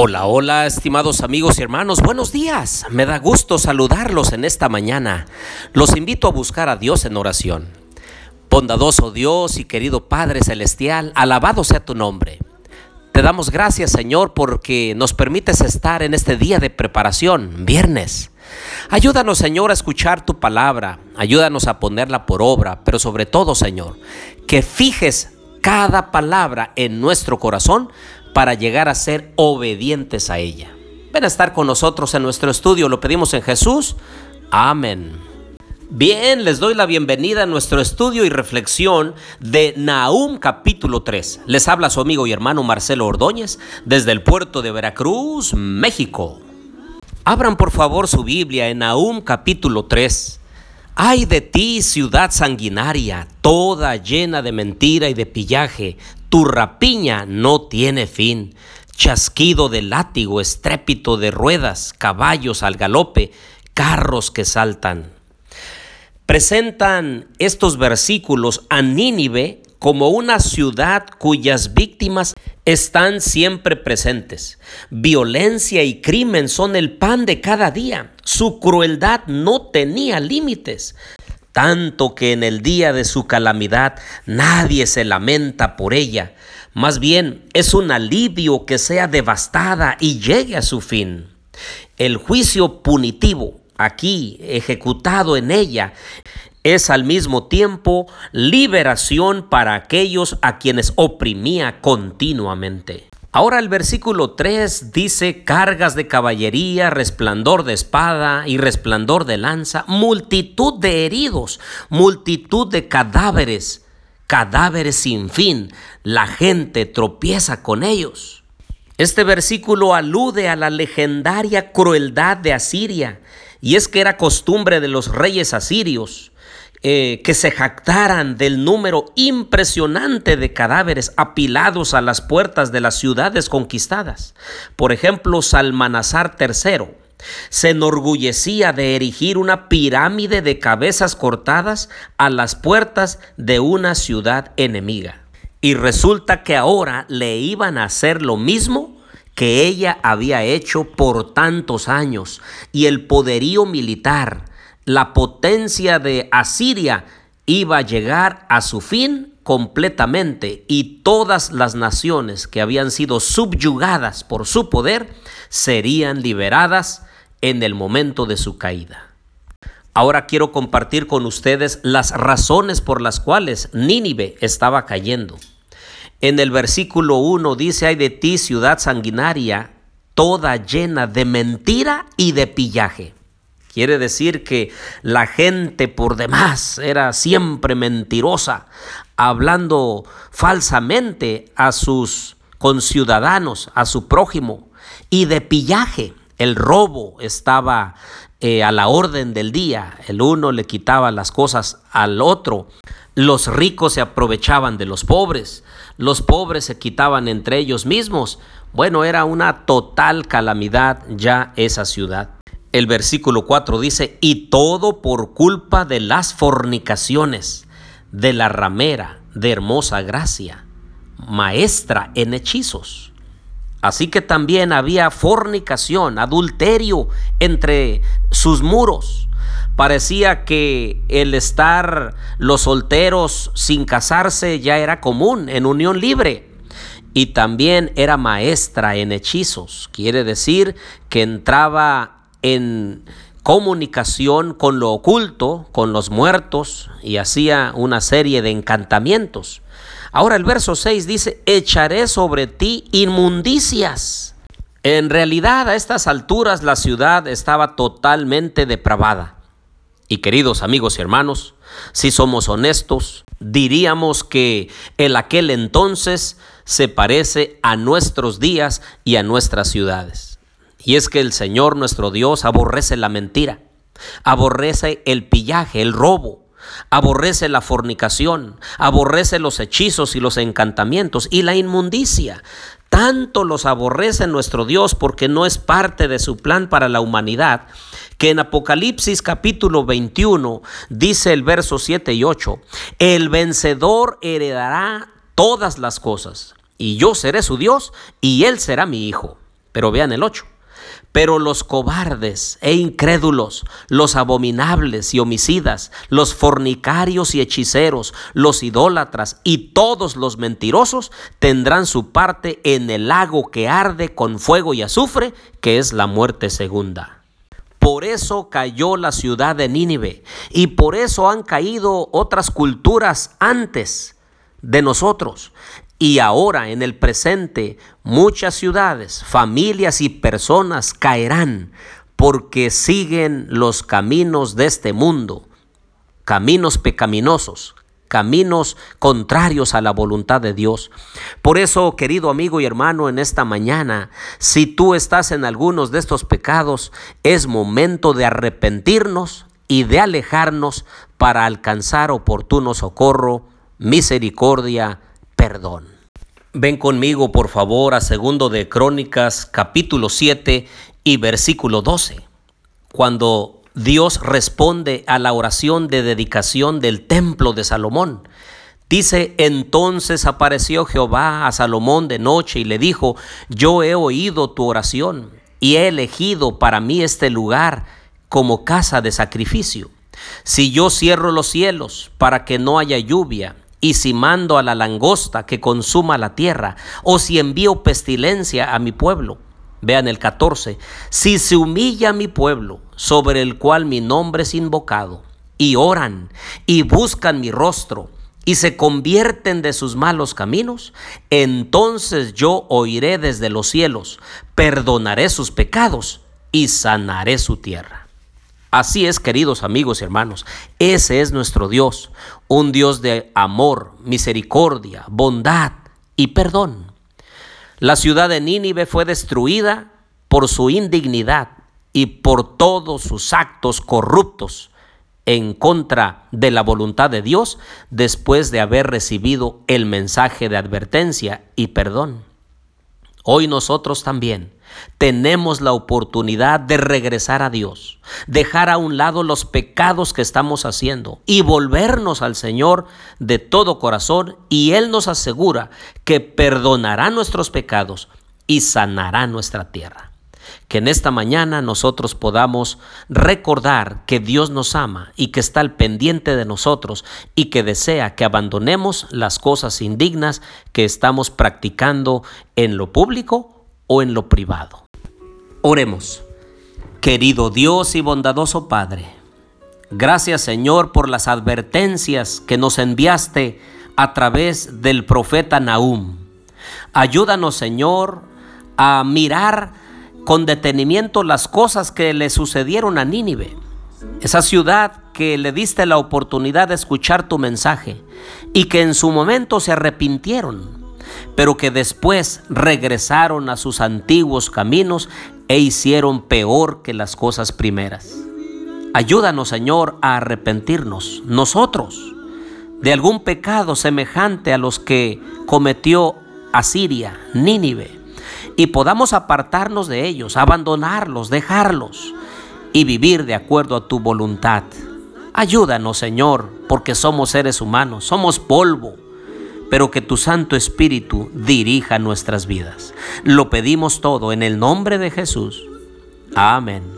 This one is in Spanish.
Hola, hola, estimados amigos y hermanos, buenos días. Me da gusto saludarlos en esta mañana. Los invito a buscar a Dios en oración. Bondadoso Dios y querido Padre Celestial, alabado sea tu nombre. Te damos gracias, Señor, porque nos permites estar en este día de preparación, viernes. Ayúdanos, Señor, a escuchar tu palabra, ayúdanos a ponerla por obra, pero sobre todo, Señor, que fijes cada palabra en nuestro corazón para llegar a ser obedientes a ella. Ven a estar con nosotros en nuestro estudio, lo pedimos en Jesús. Amén. Bien, les doy la bienvenida a nuestro estudio y reflexión de Nahum capítulo 3. Les habla su amigo y hermano Marcelo Ordóñez desde el puerto de Veracruz, México. Abran por favor su Biblia en Nahum capítulo 3. Ay de ti, ciudad sanguinaria, toda llena de mentira y de pillaje, tu rapiña no tiene fin. Chasquido de látigo, estrépito de ruedas, caballos al galope, carros que saltan. Presentan estos versículos a Nínive como una ciudad cuyas víctimas están siempre presentes. Violencia y crimen son el pan de cada día. Su crueldad no tenía límites tanto que en el día de su calamidad nadie se lamenta por ella. Más bien es un alivio que sea devastada y llegue a su fin. El juicio punitivo aquí ejecutado en ella es al mismo tiempo liberación para aquellos a quienes oprimía continuamente. Ahora el versículo 3 dice cargas de caballería, resplandor de espada y resplandor de lanza, multitud de heridos, multitud de cadáveres, cadáveres sin fin. La gente tropieza con ellos. Este versículo alude a la legendaria crueldad de Asiria, y es que era costumbre de los reyes asirios eh, que se jactaran del número impresionante de cadáveres apilados a las puertas de las ciudades conquistadas. Por ejemplo, Salmanasar III se enorgullecía de erigir una pirámide de cabezas cortadas a las puertas de una ciudad enemiga. Y resulta que ahora le iban a hacer lo mismo que ella había hecho por tantos años y el poderío militar la potencia de Asiria iba a llegar a su fin completamente y todas las naciones que habían sido subyugadas por su poder serían liberadas en el momento de su caída. Ahora quiero compartir con ustedes las razones por las cuales Nínive estaba cayendo. En el versículo 1 dice, hay de ti ciudad sanguinaria, toda llena de mentira y de pillaje. Quiere decir que la gente por demás era siempre mentirosa, hablando falsamente a sus conciudadanos, a su prójimo, y de pillaje. El robo estaba eh, a la orden del día. El uno le quitaba las cosas al otro. Los ricos se aprovechaban de los pobres. Los pobres se quitaban entre ellos mismos. Bueno, era una total calamidad ya esa ciudad. El versículo 4 dice, y todo por culpa de las fornicaciones, de la ramera de hermosa gracia, maestra en hechizos. Así que también había fornicación, adulterio entre sus muros. Parecía que el estar los solteros sin casarse ya era común en unión libre. Y también era maestra en hechizos. Quiere decir que entraba en comunicación con lo oculto, con los muertos, y hacía una serie de encantamientos. Ahora el verso 6 dice, echaré sobre ti inmundicias. En realidad a estas alturas la ciudad estaba totalmente depravada. Y queridos amigos y hermanos, si somos honestos, diríamos que el aquel entonces se parece a nuestros días y a nuestras ciudades. Y es que el Señor nuestro Dios aborrece la mentira, aborrece el pillaje, el robo, aborrece la fornicación, aborrece los hechizos y los encantamientos y la inmundicia. Tanto los aborrece nuestro Dios porque no es parte de su plan para la humanidad, que en Apocalipsis capítulo 21 dice el verso 7 y 8, el vencedor heredará todas las cosas, y yo seré su Dios, y él será mi hijo. Pero vean el 8. Pero los cobardes e incrédulos, los abominables y homicidas, los fornicarios y hechiceros, los idólatras y todos los mentirosos tendrán su parte en el lago que arde con fuego y azufre, que es la muerte segunda. Por eso cayó la ciudad de Nínive y por eso han caído otras culturas antes de nosotros. Y ahora en el presente muchas ciudades, familias y personas caerán porque siguen los caminos de este mundo, caminos pecaminosos, caminos contrarios a la voluntad de Dios. Por eso, querido amigo y hermano, en esta mañana, si tú estás en algunos de estos pecados, es momento de arrepentirnos y de alejarnos para alcanzar oportuno socorro, misericordia, perdón. Ven conmigo, por favor, a segundo de Crónicas, capítulo 7 y versículo 12. Cuando Dios responde a la oración de dedicación del templo de Salomón. Dice, entonces apareció Jehová a Salomón de noche y le dijo, yo he oído tu oración y he elegido para mí este lugar como casa de sacrificio. Si yo cierro los cielos para que no haya lluvia, y si mando a la langosta que consuma la tierra, o si envío pestilencia a mi pueblo. Vean el 14. Si se humilla mi pueblo, sobre el cual mi nombre es invocado, y oran, y buscan mi rostro, y se convierten de sus malos caminos, entonces yo oiré desde los cielos, perdonaré sus pecados, y sanaré su tierra. Así es, queridos amigos y hermanos, ese es nuestro Dios, un Dios de amor, misericordia, bondad y perdón. La ciudad de Nínive fue destruida por su indignidad y por todos sus actos corruptos en contra de la voluntad de Dios después de haber recibido el mensaje de advertencia y perdón. Hoy nosotros también tenemos la oportunidad de regresar a Dios, dejar a un lado los pecados que estamos haciendo y volvernos al Señor de todo corazón y Él nos asegura que perdonará nuestros pecados y sanará nuestra tierra. Que en esta mañana nosotros podamos recordar que Dios nos ama y que está al pendiente de nosotros y que desea que abandonemos las cosas indignas que estamos practicando en lo público o en lo privado. Oremos. Querido Dios y bondadoso Padre, gracias Señor por las advertencias que nos enviaste a través del profeta Nahum. Ayúdanos Señor a mirar con detenimiento las cosas que le sucedieron a Nínive, esa ciudad que le diste la oportunidad de escuchar tu mensaje y que en su momento se arrepintieron, pero que después regresaron a sus antiguos caminos e hicieron peor que las cosas primeras. Ayúdanos, Señor, a arrepentirnos nosotros de algún pecado semejante a los que cometió Asiria, Nínive y podamos apartarnos de ellos, abandonarlos, dejarlos y vivir de acuerdo a tu voluntad. Ayúdanos, Señor, porque somos seres humanos, somos polvo, pero que tu Santo Espíritu dirija nuestras vidas. Lo pedimos todo en el nombre de Jesús. Amén.